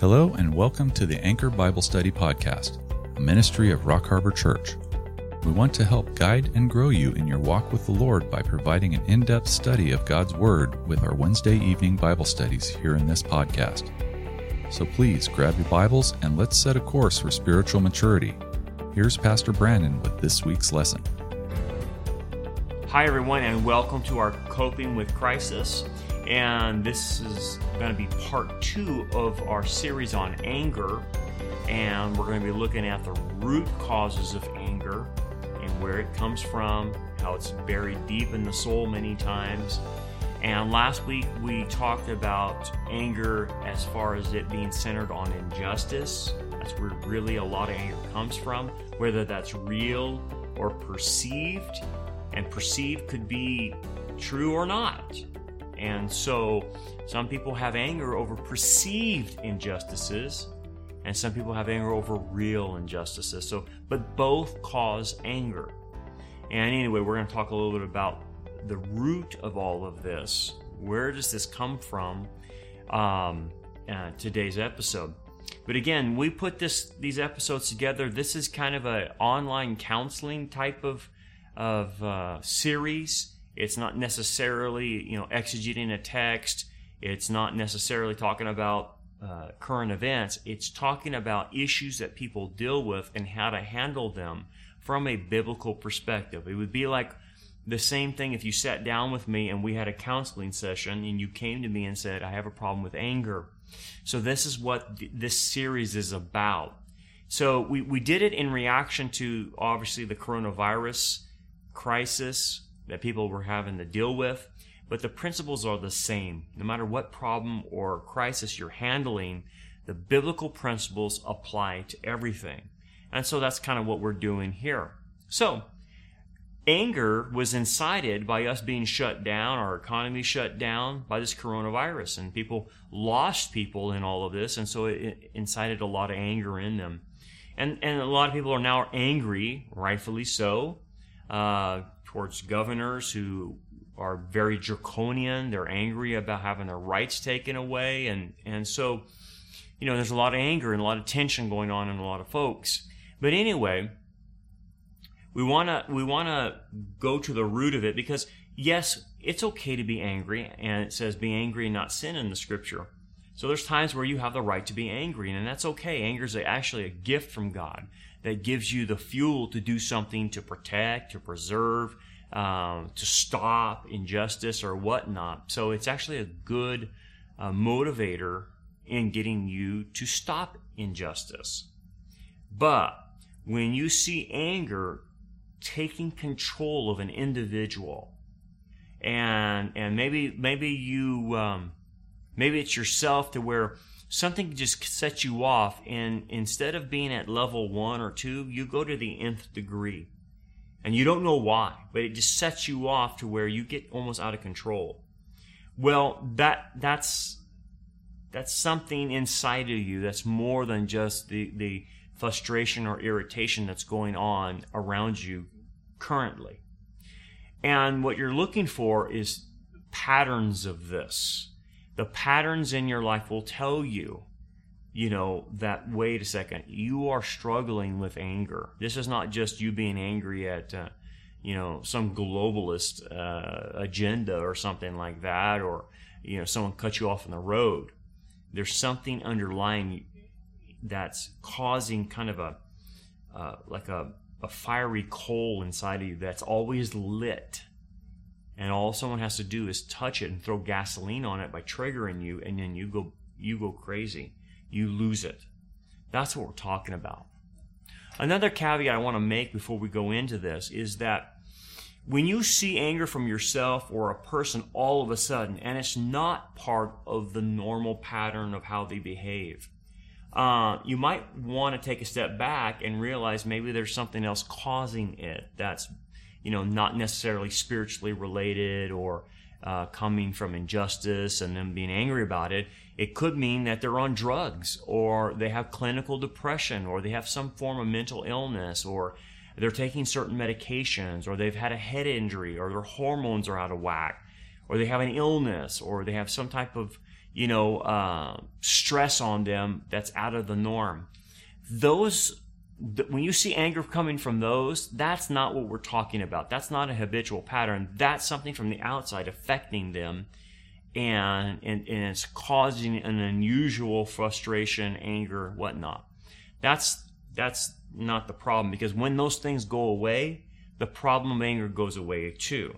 Hello, and welcome to the Anchor Bible Study Podcast, a ministry of Rock Harbor Church. We want to help guide and grow you in your walk with the Lord by providing an in depth study of God's Word with our Wednesday evening Bible studies here in this podcast. So please grab your Bibles and let's set a course for spiritual maturity. Here's Pastor Brandon with this week's lesson. Hi, everyone, and welcome to our Coping with Crisis. And this is going to be part two of our series on anger. And we're going to be looking at the root causes of anger and where it comes from, how it's buried deep in the soul many times. And last week we talked about anger as far as it being centered on injustice. That's where really a lot of anger comes from, whether that's real or perceived. And perceived could be true or not. And so some people have anger over perceived injustices, and some people have anger over real injustices. So, but both cause anger. And anyway, we're going to talk a little bit about the root of all of this. Where does this come from? Um, uh, today's episode. But again, we put this these episodes together. This is kind of an online counseling type of of uh, series it's not necessarily, you know, exegeting a text. It's not necessarily talking about uh, current events. It's talking about issues that people deal with and how to handle them from a biblical perspective. It would be like the same thing if you sat down with me and we had a counseling session and you came to me and said, I have a problem with anger. So this is what th- this series is about. So we, we did it in reaction to obviously the coronavirus crisis that people were having to deal with, but the principles are the same. No matter what problem or crisis you're handling, the biblical principles apply to everything. And so that's kind of what we're doing here. So, anger was incited by us being shut down, our economy shut down by this coronavirus, and people lost people in all of this, and so it incited a lot of anger in them. And, and a lot of people are now angry, rightfully so, uh, towards governors who are very draconian. They're angry about having their rights taken away. And, and so, you know, there's a lot of anger and a lot of tension going on in a lot of folks. But anyway, we want to we want to go to the root of it because yes, it's okay to be angry and it says be angry and not sin in the scripture. So there's times where you have the right to be angry and that's okay. Anger is actually a gift from God that gives you the fuel to do something to protect, to preserve, um, to stop injustice or whatnot. So it's actually a good uh, motivator in getting you to stop injustice. But when you see anger taking control of an individual, and and maybe maybe you um, maybe it's yourself to where something just sets you off and instead of being at level one or two you go to the nth degree. And you don't know why but it just sets you off to where you get almost out of control. Well that that's that's something inside of you that's more than just the the frustration or irritation that's going on around you currently. And what you're looking for is patterns of this the patterns in your life will tell you you know that wait a second you are struggling with anger. This is not just you being angry at uh, you know some globalist uh, agenda or something like that or you know someone cut you off on the road. There's something underlying that's causing kind of a uh, like a, a fiery coal inside of you that's always lit and all someone has to do is touch it and throw gasoline on it by triggering you and then you go you go crazy. You lose it. That's what we're talking about. Another caveat i want to make before we go into this is that when you see anger from yourself or a person all of a sudden and it's not part of the normal pattern of how they behave uh, you might want to take a step back and realize maybe there's something else causing it that's you know, not necessarily spiritually related or uh, coming from injustice and them being angry about it. It could mean that they're on drugs or they have clinical depression or they have some form of mental illness or they're taking certain medications or they've had a head injury or their hormones are out of whack or they have an illness or they have some type of you know, uh, stress on them that's out of the norm. Those, when you see anger coming from those, that's not what we're talking about. That's not a habitual pattern. That's something from the outside affecting them. And, and, and it's causing an unusual frustration, anger, whatnot. That's, that's not the problem because when those things go away, the problem of anger goes away too.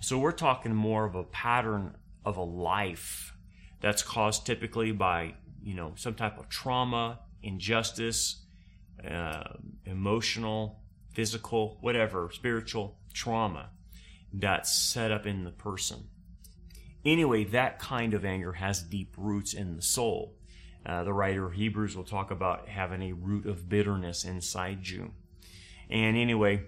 So we're talking more of a pattern of a life that's caused typically by you know some type of trauma, injustice, uh, emotional, physical, whatever, spiritual trauma that's set up in the person. Anyway, that kind of anger has deep roots in the soul. Uh, the writer of Hebrews will talk about having a root of bitterness inside you. And anyway,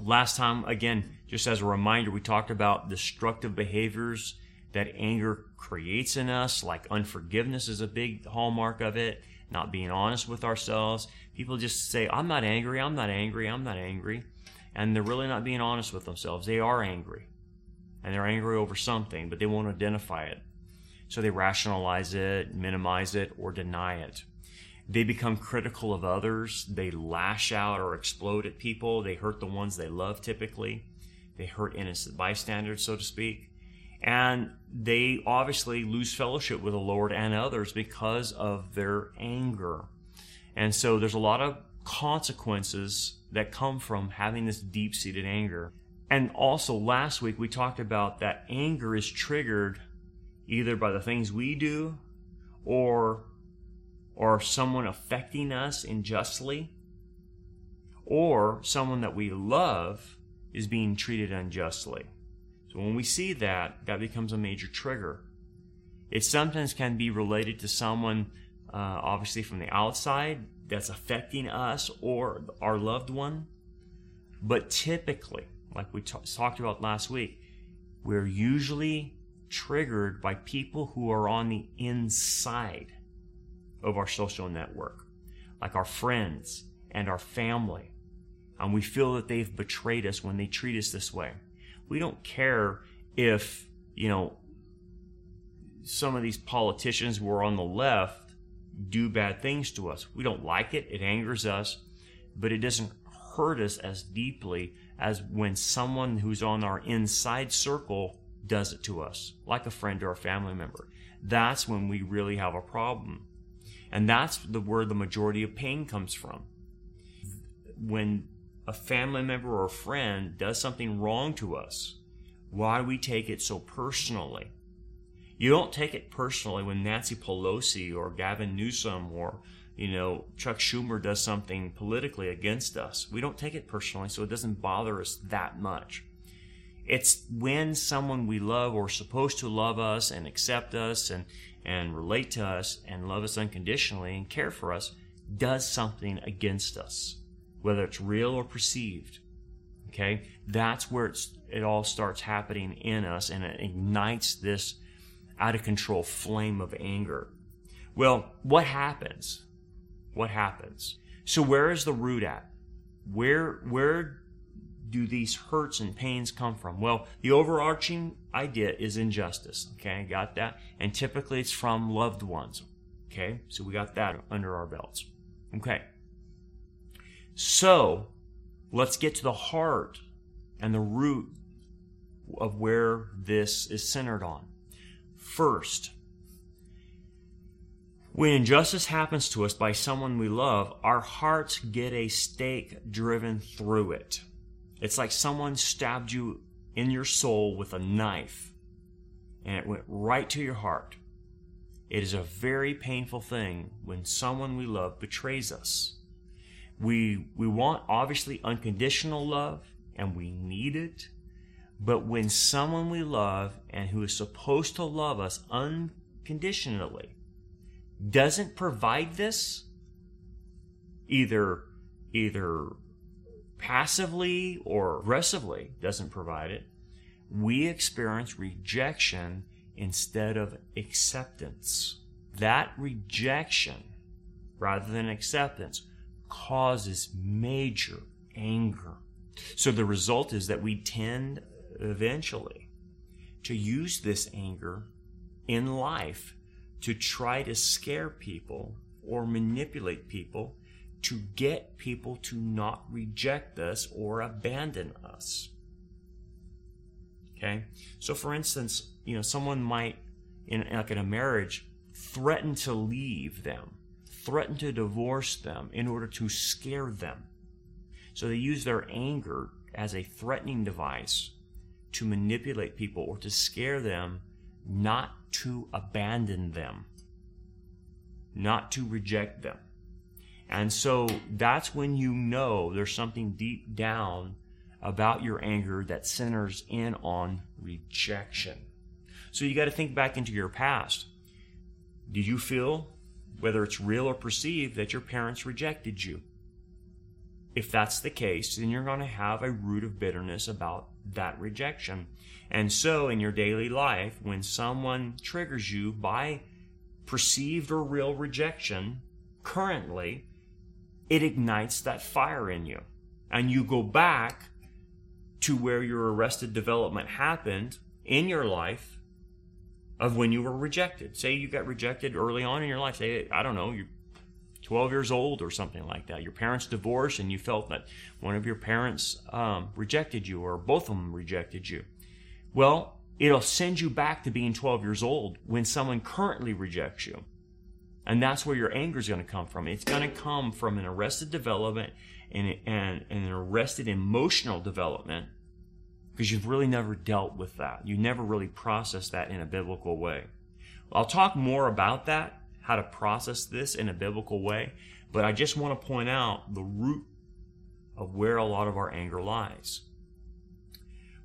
last time, again, just as a reminder, we talked about destructive behaviors that anger creates in us, like unforgiveness is a big hallmark of it, not being honest with ourselves. People just say, I'm not angry, I'm not angry, I'm not angry. And they're really not being honest with themselves. They are angry. And they're angry over something, but they won't identify it. So they rationalize it, minimize it, or deny it. They become critical of others. They lash out or explode at people. They hurt the ones they love typically. They hurt innocent bystanders, so to speak. And they obviously lose fellowship with the Lord and others because of their anger. And so there's a lot of consequences that come from having this deep seated anger. And also, last week we talked about that anger is triggered either by the things we do or or someone affecting us unjustly or someone that we love is being treated unjustly. So when we see that, that becomes a major trigger. It sometimes can be related to someone, uh, obviously from the outside, that's affecting us or our loved one. But typically, like we t- talked about last week, we're usually triggered by people who are on the inside of our social network, like our friends and our family. And we feel that they've betrayed us when they treat us this way. We don't care if, you know, some of these politicians who are on the left do bad things to us. We don't like it, it angers us, but it doesn't hurt us as deeply as when someone who's on our inside circle does it to us, like a friend or a family member. That's when we really have a problem. And that's the where the majority of pain comes from. When a family member or a friend does something wrong to us, why we take it so personally? You don't take it personally when Nancy Pelosi or Gavin Newsom or you know Chuck Schumer does something politically against us. We don't take it personally, so it doesn't bother us that much. It's when someone we love or supposed to love us and accept us and, and relate to us and love us unconditionally and care for us does something against us, whether it's real or perceived. Okay? That's where it all starts happening in us and it ignites this out of control flame of anger. Well, what happens? What happens? So where is the root at? Where, where do these hurts and pains come from? Well, the overarching idea is injustice. Okay, got that? And typically it's from loved ones. Okay, so we got that under our belts. Okay. So let's get to the heart and the root of where this is centered on. First, when injustice happens to us by someone we love, our hearts get a stake driven through it. It's like someone stabbed you in your soul with a knife and it went right to your heart. It is a very painful thing when someone we love betrays us. We, we want obviously unconditional love and we need it. But when someone we love and who is supposed to love us unconditionally doesn't provide this, either, either passively or aggressively doesn't provide it, we experience rejection instead of acceptance. That rejection, rather than acceptance, causes major anger. So the result is that we tend eventually to use this anger in life to try to scare people or manipulate people to get people to not reject us or abandon us. Okay? So for instance, you know, someone might in like in a marriage threaten to leave them, threaten to divorce them in order to scare them. So they use their anger as a threatening device to manipulate people or to scare them not to abandon them, not to reject them. And so that's when you know there's something deep down about your anger that centers in on rejection. So you got to think back into your past. Did you feel, whether it's real or perceived, that your parents rejected you? If that's the case, then you're going to have a root of bitterness about that rejection. And so in your daily life, when someone triggers you by perceived or real rejection, currently, it ignites that fire in you. And you go back to where your arrested development happened in your life of when you were rejected. Say you got rejected early on in your life. Say, I don't know, you're 12 years old or something like that. Your parents divorced and you felt that one of your parents um, rejected you or both of them rejected you. Well, it'll send you back to being 12 years old when someone currently rejects you. And that's where your anger is going to come from. It's going to come from an arrested development and, and, and an arrested emotional development because you've really never dealt with that. You never really processed that in a biblical way. I'll talk more about that, how to process this in a biblical way, but I just want to point out the root of where a lot of our anger lies.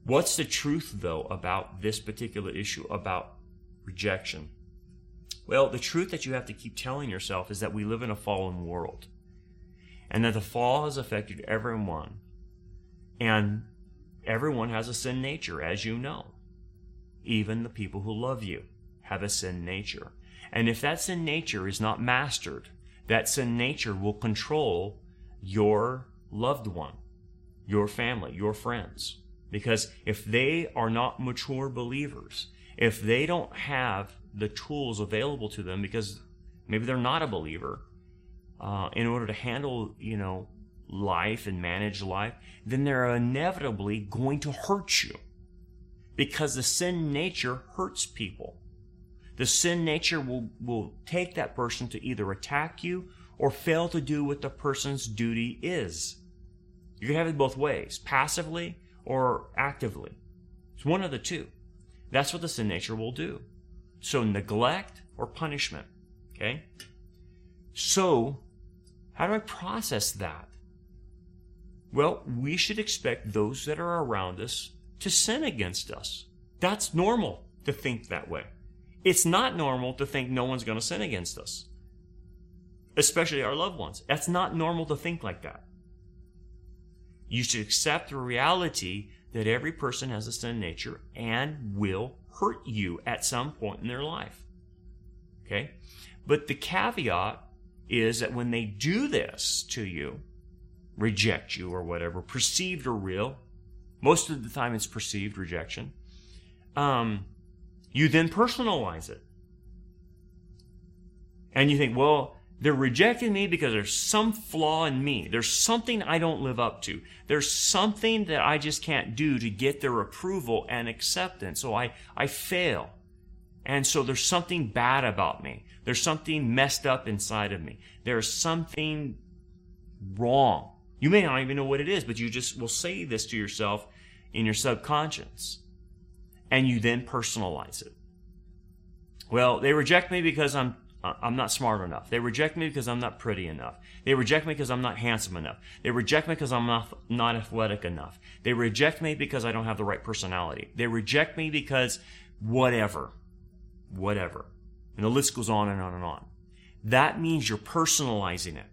What's the truth, though, about this particular issue about rejection? Well, the truth that you have to keep telling yourself is that we live in a fallen world and that the fall has affected everyone. And everyone has a sin nature, as you know. Even the people who love you have a sin nature. And if that sin nature is not mastered, that sin nature will control your loved one, your family, your friends. Because if they are not mature believers, if they don't have the tools available to them because maybe they're not a believer uh, in order to handle you know life and manage life then they're inevitably going to hurt you because the sin nature hurts people the sin nature will, will take that person to either attack you or fail to do what the person's duty is you can have it both ways passively or actively it's one of the two that's what the sin nature will do so neglect or punishment. Okay? So, how do I process that? Well, we should expect those that are around us to sin against us. That's normal to think that way. It's not normal to think no one's going to sin against us, especially our loved ones. That's not normal to think like that. You should accept the reality that every person has a sin nature and will hurt you at some point in their life. Okay? But the caveat is that when they do this to you, reject you or whatever, perceived or real, most of the time it's perceived rejection, um, you then personalize it. And you think, well, they're rejecting me because there's some flaw in me. There's something I don't live up to. There's something that I just can't do to get their approval and acceptance. So I, I fail. And so there's something bad about me. There's something messed up inside of me. There's something wrong. You may not even know what it is, but you just will say this to yourself in your subconscious. And you then personalize it. Well, they reject me because I'm I'm not smart enough. They reject me because I'm not pretty enough. They reject me because I'm not handsome enough. They reject me because I'm not, not athletic enough. They reject me because I don't have the right personality. They reject me because whatever. Whatever. And the list goes on and on and on. That means you're personalizing it.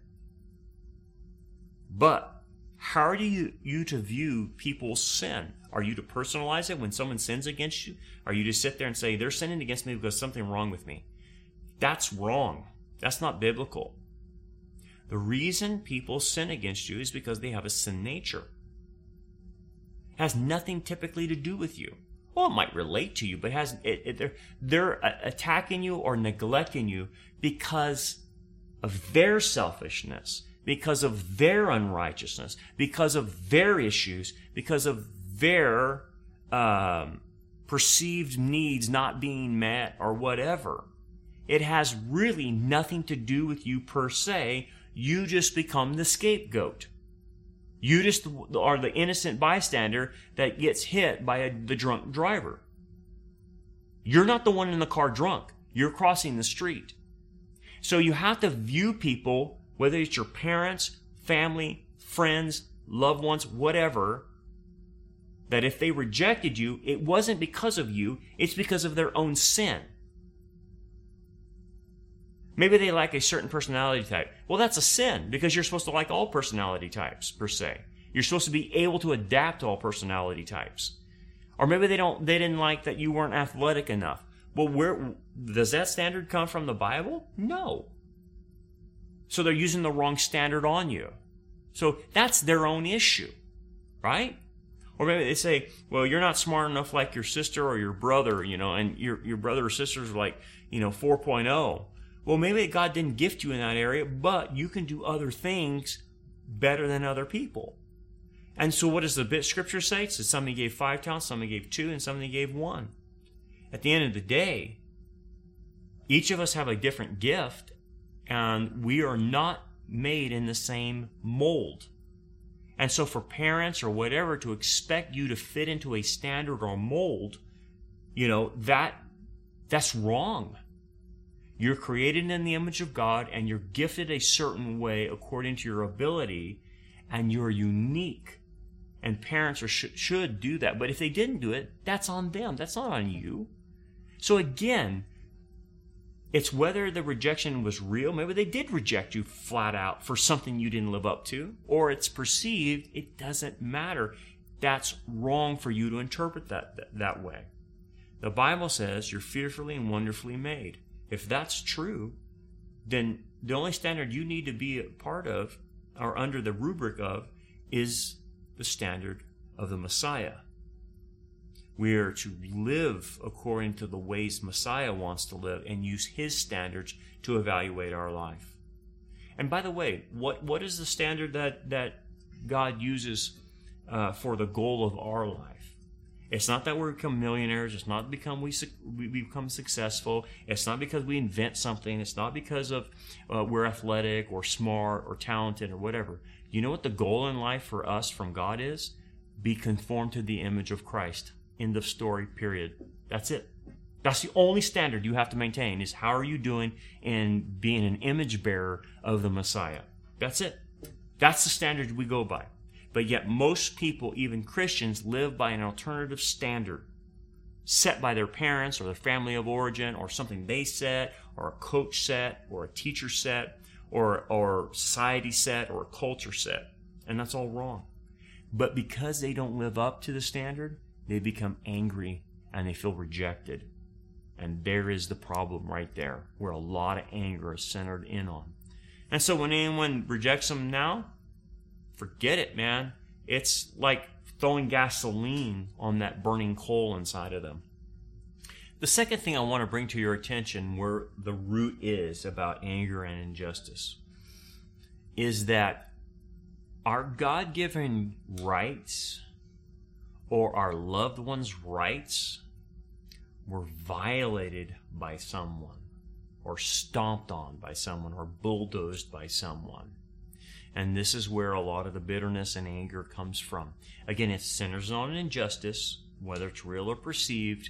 But how are you, you to view people's sin? Are you to personalize it when someone sins against you? Are you to sit there and say, they're sinning against me because something wrong with me? That's wrong. That's not biblical. The reason people sin against you is because they have a sin nature. It has nothing typically to do with you. well, it might relate to you, but has it, it, they're they're attacking you or neglecting you because of their selfishness, because of their unrighteousness, because of their issues, because of their um, perceived needs not being met or whatever. It has really nothing to do with you per se. You just become the scapegoat. You just are the innocent bystander that gets hit by a, the drunk driver. You're not the one in the car drunk. You're crossing the street. So you have to view people, whether it's your parents, family, friends, loved ones, whatever, that if they rejected you, it wasn't because of you, it's because of their own sin. Maybe they like a certain personality type. Well, that's a sin because you're supposed to like all personality types per se. You're supposed to be able to adapt to all personality types. Or maybe they don't they didn't like that you weren't athletic enough. Well, where does that standard come from the Bible? No. So they're using the wrong standard on you. So that's their own issue, right? Or maybe they say, well, you're not smart enough like your sister or your brother, you know, and your, your brother or sister's like, you know, 4.0. Well, maybe God didn't gift you in that area, but you can do other things better than other people. And so, what does the bit scripture say? It says somebody gave five talents, somebody gave two, and somebody gave one. At the end of the day, each of us have a different gift, and we are not made in the same mold. And so, for parents or whatever to expect you to fit into a standard or mold, you know that that's wrong. You're created in the image of God and you're gifted a certain way according to your ability, and you're unique. And parents are, sh- should do that. But if they didn't do it, that's on them. That's not on you. So again, it's whether the rejection was real. Maybe they did reject you flat out for something you didn't live up to, or it's perceived. It doesn't matter. That's wrong for you to interpret that, that, that way. The Bible says you're fearfully and wonderfully made. If that's true, then the only standard you need to be a part of or under the rubric of is the standard of the Messiah. We are to live according to the ways Messiah wants to live and use his standards to evaluate our life. And by the way, what, what is the standard that, that God uses uh, for the goal of our life? It's not that we become millionaires. It's not become we, we become successful. It's not because we invent something. It's not because of uh, we're athletic or smart or talented or whatever. You know what the goal in life for us from God is? Be conformed to the image of Christ. End of story. Period. That's it. That's the only standard you have to maintain is how are you doing in being an image bearer of the Messiah. That's it. That's the standard we go by. But yet, most people, even Christians, live by an alternative standard set by their parents or their family of origin or something they set or a coach set or a teacher set or, or society set or a culture set. And that's all wrong. But because they don't live up to the standard, they become angry and they feel rejected. And there is the problem right there, where a lot of anger is centered in on. And so when anyone rejects them now, forget it, man. It's like throwing gasoline on that burning coal inside of them. The second thing I want to bring to your attention, where the root is about anger and injustice, is that our God given rights or our loved ones' rights were violated by someone, or stomped on by someone, or bulldozed by someone. And this is where a lot of the bitterness and anger comes from. Again, it centers on an injustice, whether it's real or perceived,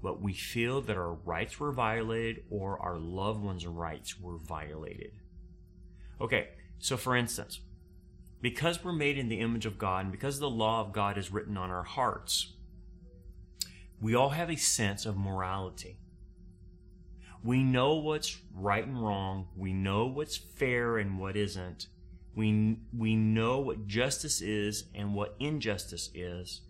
but we feel that our rights were violated or our loved ones' rights were violated. Okay, so for instance, because we're made in the image of God and because the law of God is written on our hearts, we all have a sense of morality. We know what's right and wrong. We know what's fair and what isn't. We, we know what justice is and what injustice is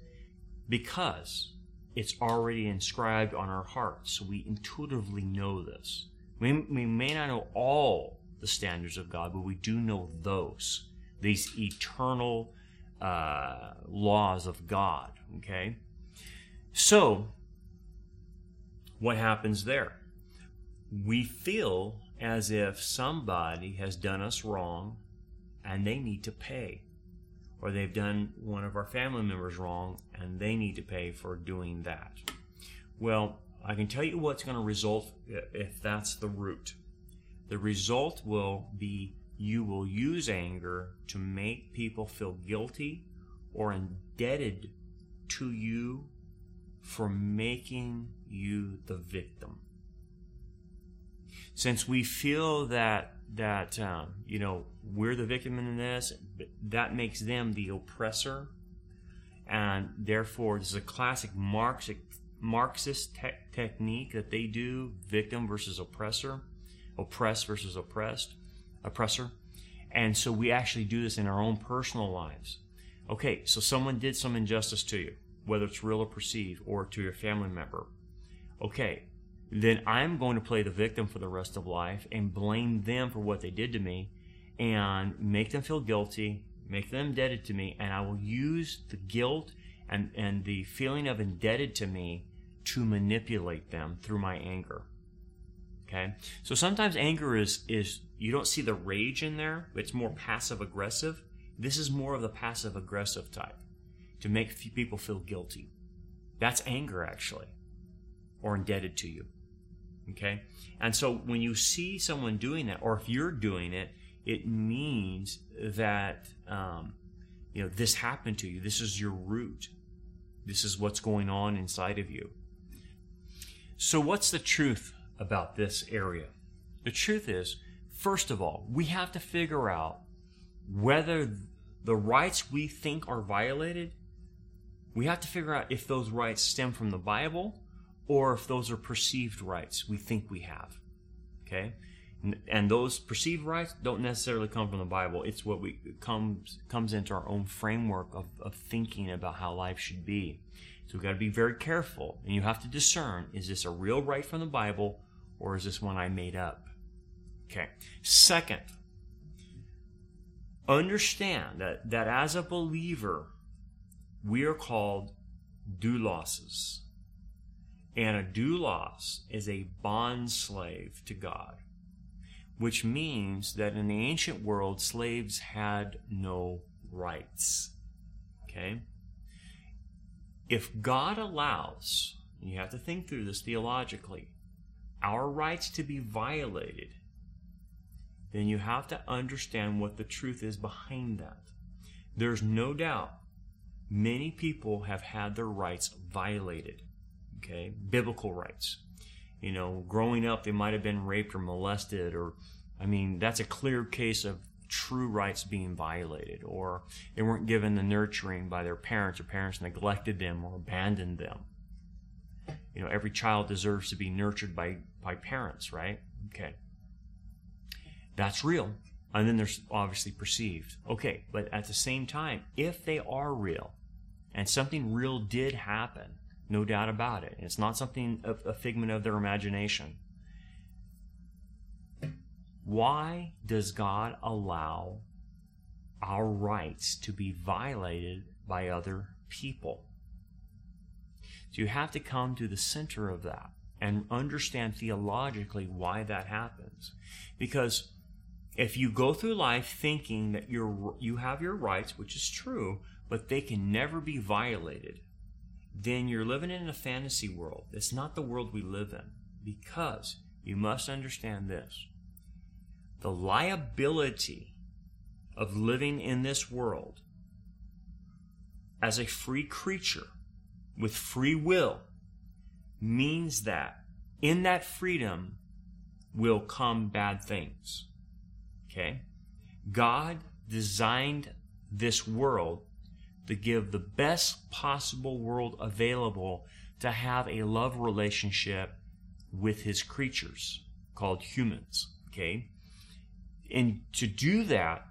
because it's already inscribed on our hearts. So we intuitively know this. We, we may not know all the standards of God, but we do know those, these eternal uh, laws of God. Okay? So, what happens there? We feel as if somebody has done us wrong and they need to pay. Or they've done one of our family members wrong and they need to pay for doing that. Well, I can tell you what's going to result if that's the root. The result will be you will use anger to make people feel guilty or indebted to you for making you the victim. Since we feel that that um, you know we're the victim in this, that makes them the oppressor, and therefore this is a classic Marxist Marxist te- technique that they do: victim versus oppressor, oppressed versus oppressed, oppressor, and so we actually do this in our own personal lives. Okay, so someone did some injustice to you, whether it's real or perceived, or to your family member. Okay, then I'm going to play the victim for the rest of life and blame them for what they did to me and make them feel guilty, make them indebted to me, and I will use the guilt and, and the feeling of indebted to me to manipulate them through my anger. Okay? So sometimes anger is is you don't see the rage in there, it's more passive aggressive. This is more of the passive aggressive type to make people feel guilty. That's anger actually or indebted to you. Okay? And so when you see someone doing that, or if you're doing it, it means that, um, you know, this happened to you. This is your root. This is what's going on inside of you. So, what's the truth about this area? The truth is, first of all, we have to figure out whether the rights we think are violated, we have to figure out if those rights stem from the Bible or if those are perceived rights we think we have. Okay? And those perceived rights don't necessarily come from the Bible. It's what we comes comes into our own framework of, of thinking about how life should be. So we've got to be very careful, and you have to discern: is this a real right from the Bible, or is this one I made up? Okay. Second, understand that that as a believer, we are called doulos. And a doulos is a bond slave to God, which means that in the ancient world, slaves had no rights. Okay? If God allows, you have to think through this theologically, our rights to be violated, then you have to understand what the truth is behind that. There's no doubt many people have had their rights violated okay? Biblical rights. You know, growing up, they might have been raped or molested, or, I mean, that's a clear case of true rights being violated, or they weren't given the nurturing by their parents, or parents neglected them or abandoned them. You know, every child deserves to be nurtured by, by parents, right? Okay. That's real. And then there's obviously perceived. Okay, but at the same time, if they are real and something real did happen, no doubt about it. It's not something, of a, figment of their imagination. Why does God allow our rights to be violated by other people? So you have to come to the center of that and understand theologically why that happens. Because if you go through life thinking that you're, you have your rights, which is true, but they can never be violated, then you're living in a fantasy world. It's not the world we live in because you must understand this. The liability of living in this world as a free creature with free will means that in that freedom will come bad things. Okay? God designed this world to give the best possible world available to have a love relationship with his creatures called humans. Okay? And to do that,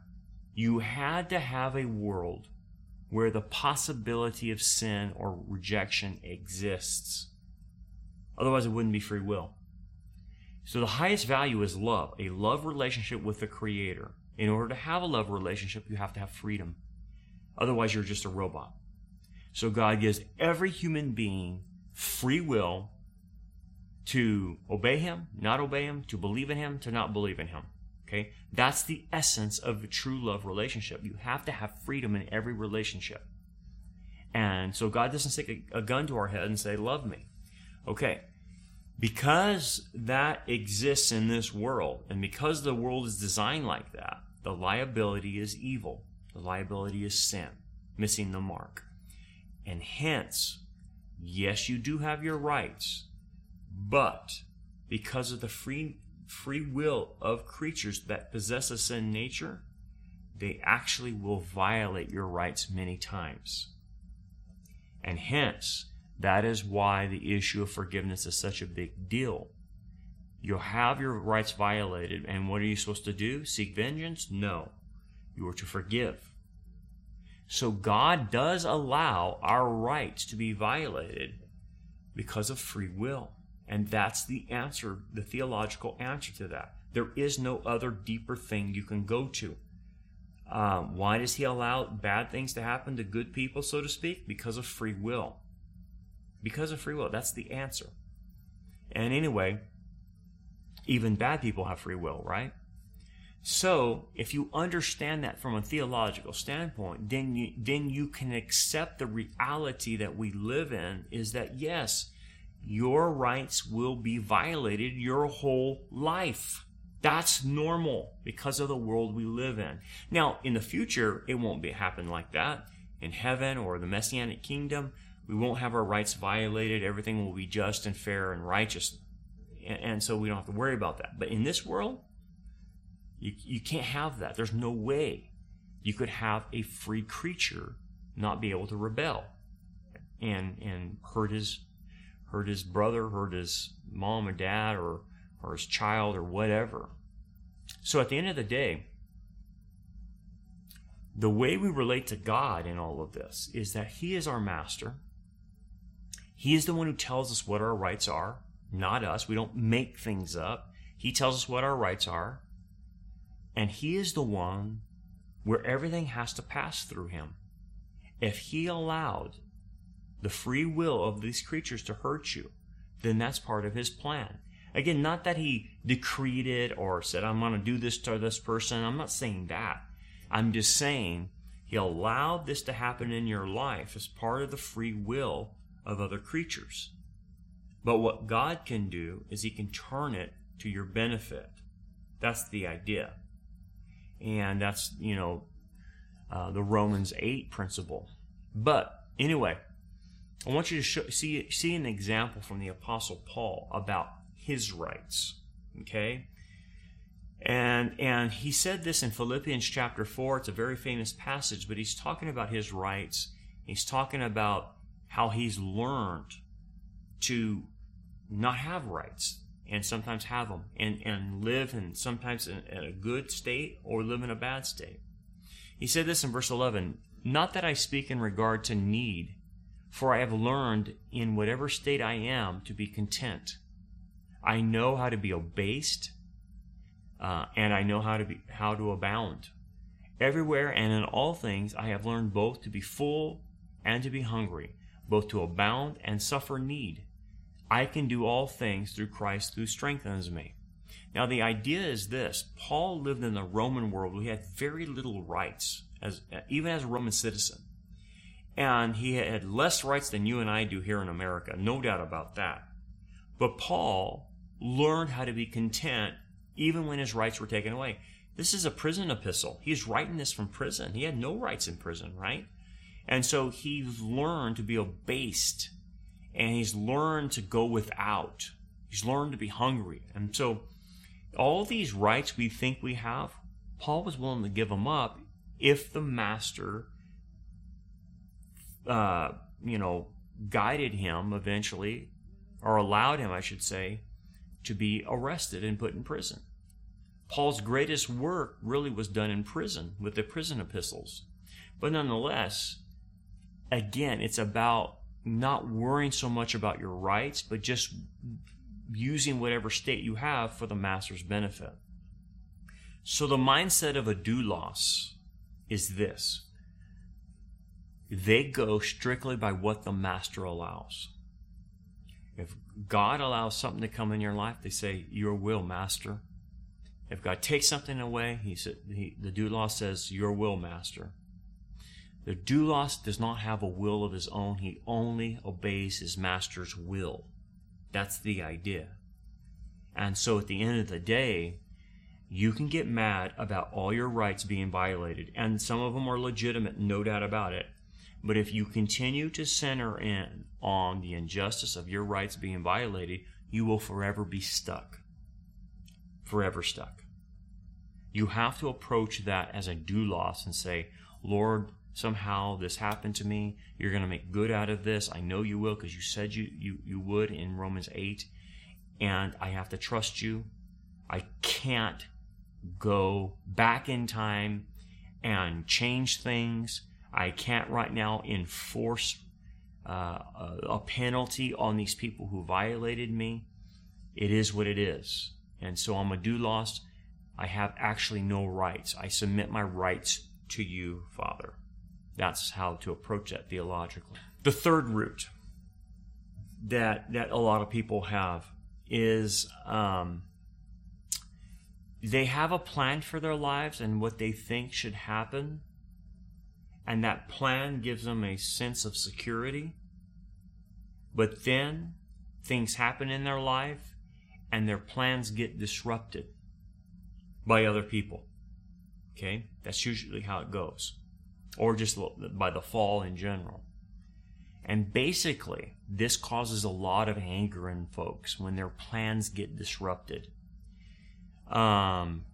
you had to have a world where the possibility of sin or rejection exists. Otherwise, it wouldn't be free will. So the highest value is love, a love relationship with the Creator. In order to have a love relationship, you have to have freedom. Otherwise, you're just a robot. So God gives every human being free will to obey him, not obey him, to believe in him, to not believe in him. Okay? That's the essence of a true love relationship. You have to have freedom in every relationship. And so God doesn't stick a, a gun to our head and say, Love me. Okay. Because that exists in this world, and because the world is designed like that, the liability is evil. The liability is sin, missing the mark. And hence, yes, you do have your rights, but because of the free free will of creatures that possess a sin nature, they actually will violate your rights many times. And hence, that is why the issue of forgiveness is such a big deal. You'll have your rights violated, and what are you supposed to do? Seek vengeance? No. You are to forgive. So God does allow our rights to be violated because of free will. And that's the answer, the theological answer to that. There is no other deeper thing you can go to. Um, why does he allow bad things to happen to good people, so to speak? Because of free will. Because of free will. That's the answer. And anyway, even bad people have free will, right? So, if you understand that from a theological standpoint, then you, then you can accept the reality that we live in is that yes, your rights will be violated your whole life. That's normal because of the world we live in. Now, in the future, it won't be happen like that. In heaven or the messianic kingdom, we won't have our rights violated. Everything will be just and fair and righteous. And, so we don't have to worry about that. But in this world, you, you can't have that. There's no way you could have a free creature not be able to rebel and, and hurt his hurt his brother, hurt his mom or dad, or, or his child, or whatever. So at the end of the day, the way we relate to God in all of this is that He is our master. He is the one who tells us what our rights are, not us. We don't make things up. He tells us what our rights are. And He is the one where everything has to pass through Him. If He allowed the free will of these creatures to hurt you, then that's part of his plan. Again, not that he decreed it or said, I'm going to do this to this person. I'm not saying that. I'm just saying he allowed this to happen in your life as part of the free will of other creatures. But what God can do is he can turn it to your benefit. That's the idea. And that's, you know, uh, the Romans 8 principle. But anyway, I want you to show, see see an example from the Apostle Paul about his rights. Okay, and and he said this in Philippians chapter four. It's a very famous passage, but he's talking about his rights. He's talking about how he's learned to not have rights and sometimes have them and, and live in sometimes in, in a good state or live in a bad state. He said this in verse 11 Not that I speak in regard to need for I have learned in whatever state I am to be content. I know how to be abased, uh, and I know how to be how to abound. Everywhere and in all things I have learned both to be full and to be hungry, both to abound and suffer need. I can do all things through Christ who strengthens me. Now the idea is this: Paul lived in the Roman world. He had very little rights, as even as a Roman citizen. And he had less rights than you and I do here in America, no doubt about that. But Paul learned how to be content even when his rights were taken away. This is a prison epistle. He's writing this from prison. He had no rights in prison, right? And so he's learned to be abased and he's learned to go without. He's learned to be hungry. And so all these rights we think we have, Paul was willing to give them up if the master uh, you know, guided him eventually, or allowed him, I should say, to be arrested and put in prison. Paul's greatest work really was done in prison with the prison epistles. But nonetheless, again, it's about not worrying so much about your rights, but just using whatever state you have for the master's benefit. So the mindset of a doulos is this they go strictly by what the master allows. If, God allows something to come in your life, they say, Your will, Master. If God takes something away, he said, he, the doulos says, Your will, Master. The doulos does not have a will of his own. He only obeys his master's will. That's the idea. And so at the end of the day, you can get mad about all your rights being violated, and some of them are legitimate, no doubt about it. But if you continue to center in on the injustice of your rights being violated, you will forever be stuck. Forever stuck. You have to approach that as a doulos and say, Lord, somehow this happened to me. You're going to make good out of this. I know you will because you said you, you, you would in Romans 8. And I have to trust you. I can't go back in time and change things. I can't right now enforce uh, a penalty on these people who violated me. It is what it is. And so I'm a doulos. I have actually no rights. I submit my rights to you, Father. That's how to approach that theologically. The third route that that a lot of people have is um, they have a plan for their lives and what they think should happen, and that plan gives them a sense of security. But then things happen in their life and their plans get disrupted by other people. Okay? That's usually how it goes. Or just by the fall in general. And basically, this causes a lot of anger in folks when their plans get disrupted. Um,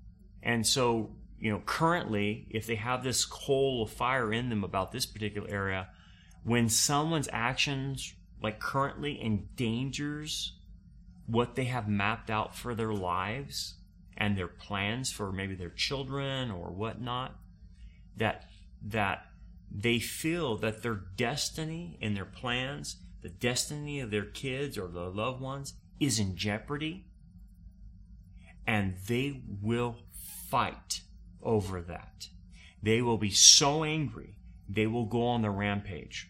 and so, you know, currently, if they have this coal of fire in them about this particular area, when someone's actions, like currently, endangers what they have mapped out for their lives and their plans for maybe their children or whatnot, that that they feel that their destiny and their plans, the destiny of their kids or their loved ones, is in jeopardy and they will fight over that. They will be so angry, they will go on the rampage.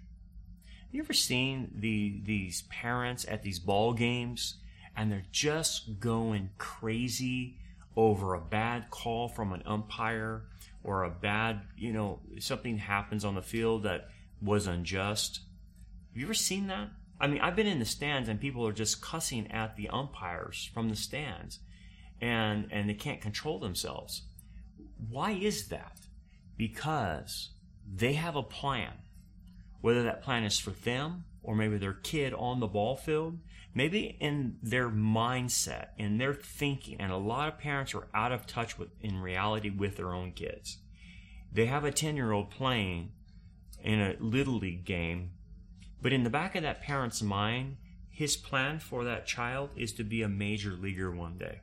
Have You ever seen the these parents at these ball games and they're just going crazy over a bad call from an umpire or a bad, you know, something happens on the field that was unjust? Have you ever seen that? I mean, I've been in the stands and people are just cussing at the umpires from the stands and and they can't control themselves. Why is that? Because they have a plan. Whether that plan is for them or maybe their kid on the ball field, maybe in their mindset, in their thinking, and a lot of parents are out of touch with in reality with their own kids. They have a 10 year old playing in a little league game, but in the back of that parent's mind, his plan for that child is to be a major leaguer one day.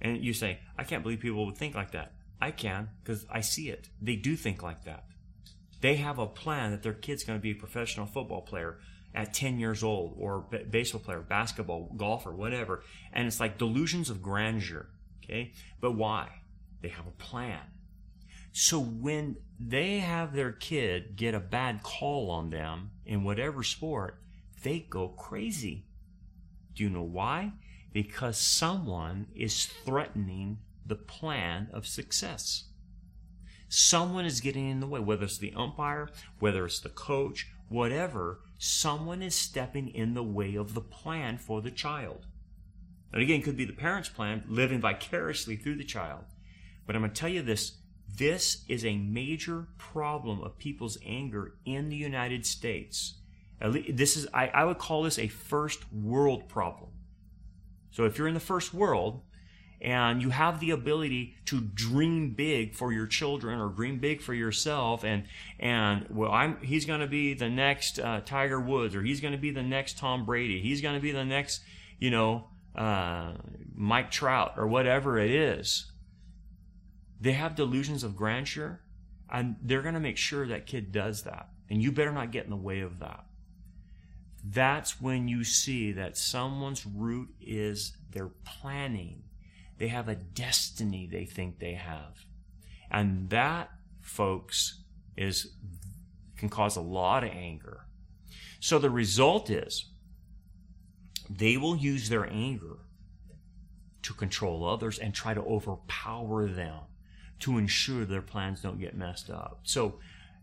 And you say, I can't believe people would think like that. I can because I see it. They do think like that. They have a plan that their kid's going to be a professional football player at 10 years old or b- baseball player, basketball, golfer, whatever. And it's like delusions of grandeur. Okay. But why? They have a plan. So when they have their kid get a bad call on them in whatever sport, they go crazy. Do you know why? because someone is threatening the plan of success. Someone is getting in the way, whether it's the umpire, whether it's the coach, whatever, someone is stepping in the way of the plan for the child. And again, it could be the parent's plan, living vicariously through the child. But I'm going to tell you this this is a major problem of people's anger in the United States. This is, I, I would call this a first world problem. So if you're in the first world and you have the ability to dream big for your children or dream big for yourself and and well I'm he's going to be the next uh, Tiger Woods or he's going to be the next Tom Brady. He's going to be the next, you know, uh, Mike Trout or whatever it is. They have delusions of grandeur and they're going to make sure that kid does that. And you better not get in the way of that that's when you see that someone's root is their planning. They have a destiny they think they have. And that, folks, is can cause a lot of anger. So the result is they will use their anger to control others and try to overpower them to ensure their plans don't get messed up. So,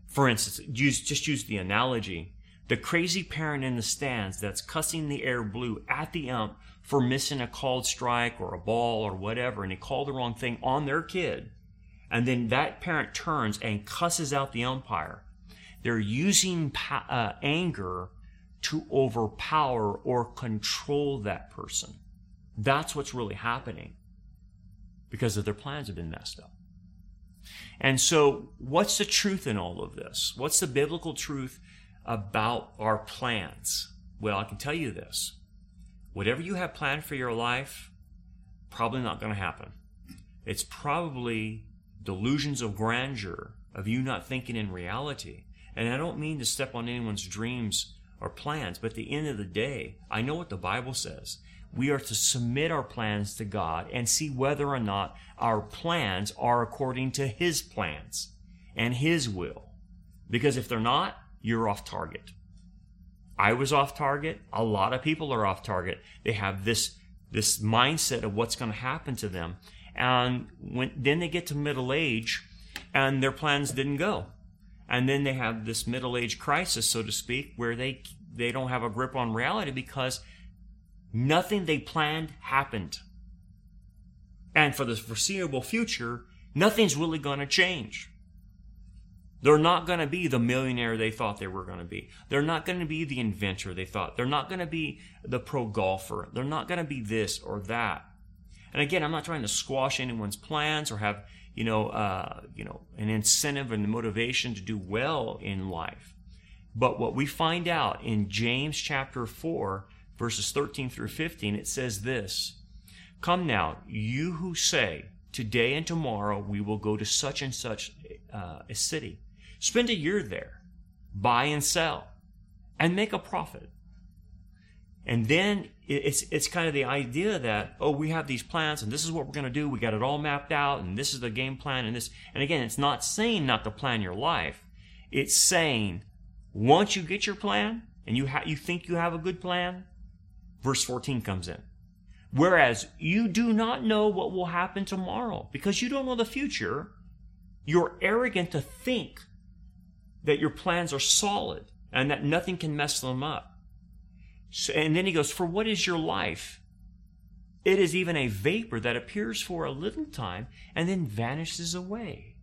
for instance, use, just use the analogy. The crazy parent in the stands that's cussing the air blue at the ump for missing a called strike or a ball or whatever, and they call the wrong thing on their kid, and then that parent turns and cusses out the umpire. They're using pa- uh, anger to overpower or control that person. That's what's really happening because of their plans have been messed up. And so, what's the truth in all of this? What's the biblical truth about our plans? Well, I can tell you this whatever you have planned for your life, probably not going to happen. It's probably delusions of grandeur, of you not thinking in reality. And I don't mean to step on anyone's dreams or plans, but at the end of the day, I know what the Bible says. We are to submit our plans to God and see whether or not our plans are according to His plans and His will. Because if they're not, you're off target. I was off target. A lot of people are off target. They have this this mindset of what's going to happen to them, and when then they get to middle age, and their plans didn't go, and then they have this middle age crisis, so to speak, where they they don't have a grip on reality because nothing they planned happened, and for the foreseeable future, nothing's really going to change. They're not going to be the millionaire they thought they were going to be. They're not going to be the inventor they thought. They're not going to be the pro golfer. They're not going to be this or that. And again, I'm not trying to squash anyone's plans or have, you know, uh, you know, an incentive and motivation to do well in life. But what we find out in James chapter 4, verses 13 through 15, it says this Come now, you who say, Today and tomorrow we will go to such and such uh, a city Spend a year there, buy and sell, and make a profit. And then it's it's kind of the idea that oh we have these plans and this is what we're going to do. We got it all mapped out and this is the game plan and this and again it's not saying not to plan your life. It's saying once you get your plan and you ha- you think you have a good plan, verse 14 comes in. Whereas you do not know what will happen tomorrow because you don't know the future, you're arrogant to think that your plans are solid and that nothing can mess them up. So, and then he goes, For what is your life? It is even a vapor that appears for a little time and then vanishes away.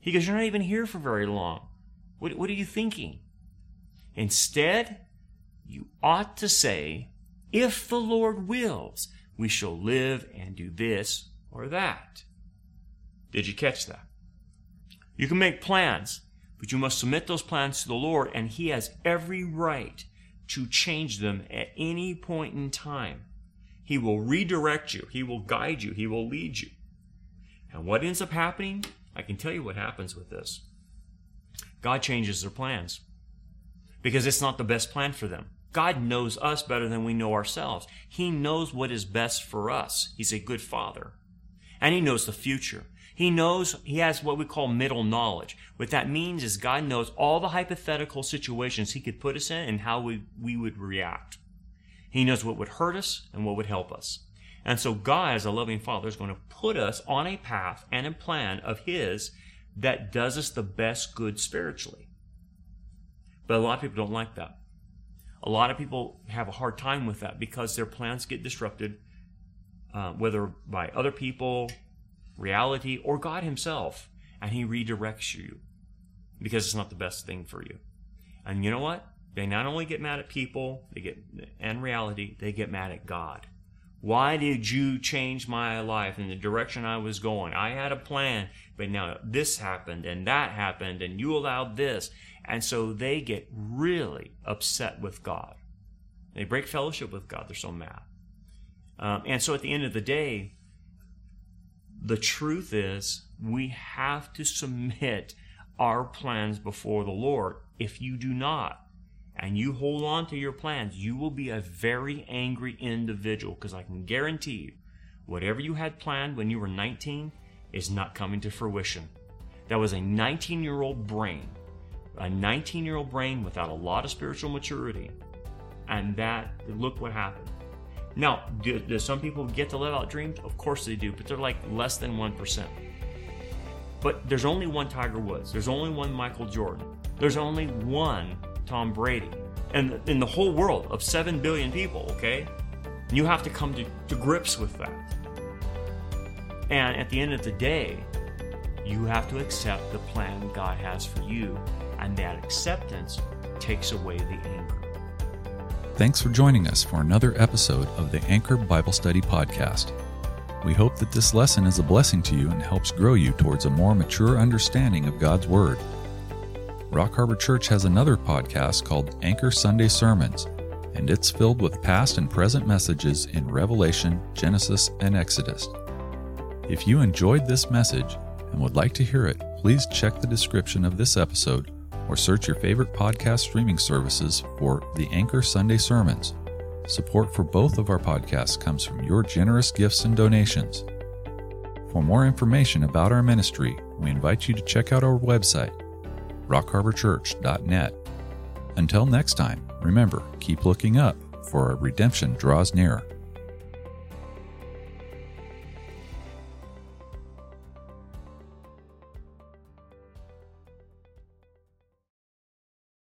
He goes, You're not even here for very long. What, what are you thinking? Instead, you ought to say, If the Lord wills, we shall live and do this or that. Did you catch that? You can make plans, but you must submit those plans to the Lord, and He has every right to change them at any point in time. He will redirect you, He will guide you, He will lead you. And what ends up happening? I can tell you what happens with this. God changes their plans because it's not the best plan for them. God knows us better than we know ourselves. He knows what is best for us. He's a good father. And He knows the future. He knows, he has what we call middle knowledge. What that means is God knows all the hypothetical situations he could put us in and how we, we would react. He knows what would hurt us and what would help us. And so God, as a loving father, is going to put us on a path and a plan of his that does us the best good spiritually. But a lot of people don't like that. A lot of people have a hard time with that because their plans get disrupted, uh, whether by other people, reality, or God Himself, and He redirects you because it's not the best thing for you. And you know what? They not only get mad at people, they get and reality, they get mad at God. Why did you change my life in the direction I was going? I had a plan, but now this happened and that happened and you allowed this. And so they get really upset with God. They break fellowship with God. They're so mad. Um, and so at the end of the day, the truth is, we have to submit our plans before the Lord. If you do not, and you hold on to your plans, you will be a very angry individual because I can guarantee you, whatever you had planned when you were 19 is not coming to fruition. That was a 19 year old brain, a 19 year old brain without a lot of spiritual maturity. And that, look what happened. Now, do, do some people get to live out dreams? Of course they do, but they're like less than 1%. But there's only one Tiger Woods. There's only one Michael Jordan. There's only one Tom Brady. And in the whole world of 7 billion people, okay? You have to come to, to grips with that. And at the end of the day, you have to accept the plan God has for you, and that acceptance takes away the anger. Thanks for joining us for another episode of the Anchor Bible Study Podcast. We hope that this lesson is a blessing to you and helps grow you towards a more mature understanding of God's Word. Rock Harbor Church has another podcast called Anchor Sunday Sermons, and it's filled with past and present messages in Revelation, Genesis, and Exodus. If you enjoyed this message and would like to hear it, please check the description of this episode or search your favorite podcast streaming services for the Anchor Sunday Sermons. Support for both of our podcasts comes from your generous gifts and donations. For more information about our ministry, we invite you to check out our website, rockharborchurch.net. Until next time, remember, keep looking up, for our redemption draws near.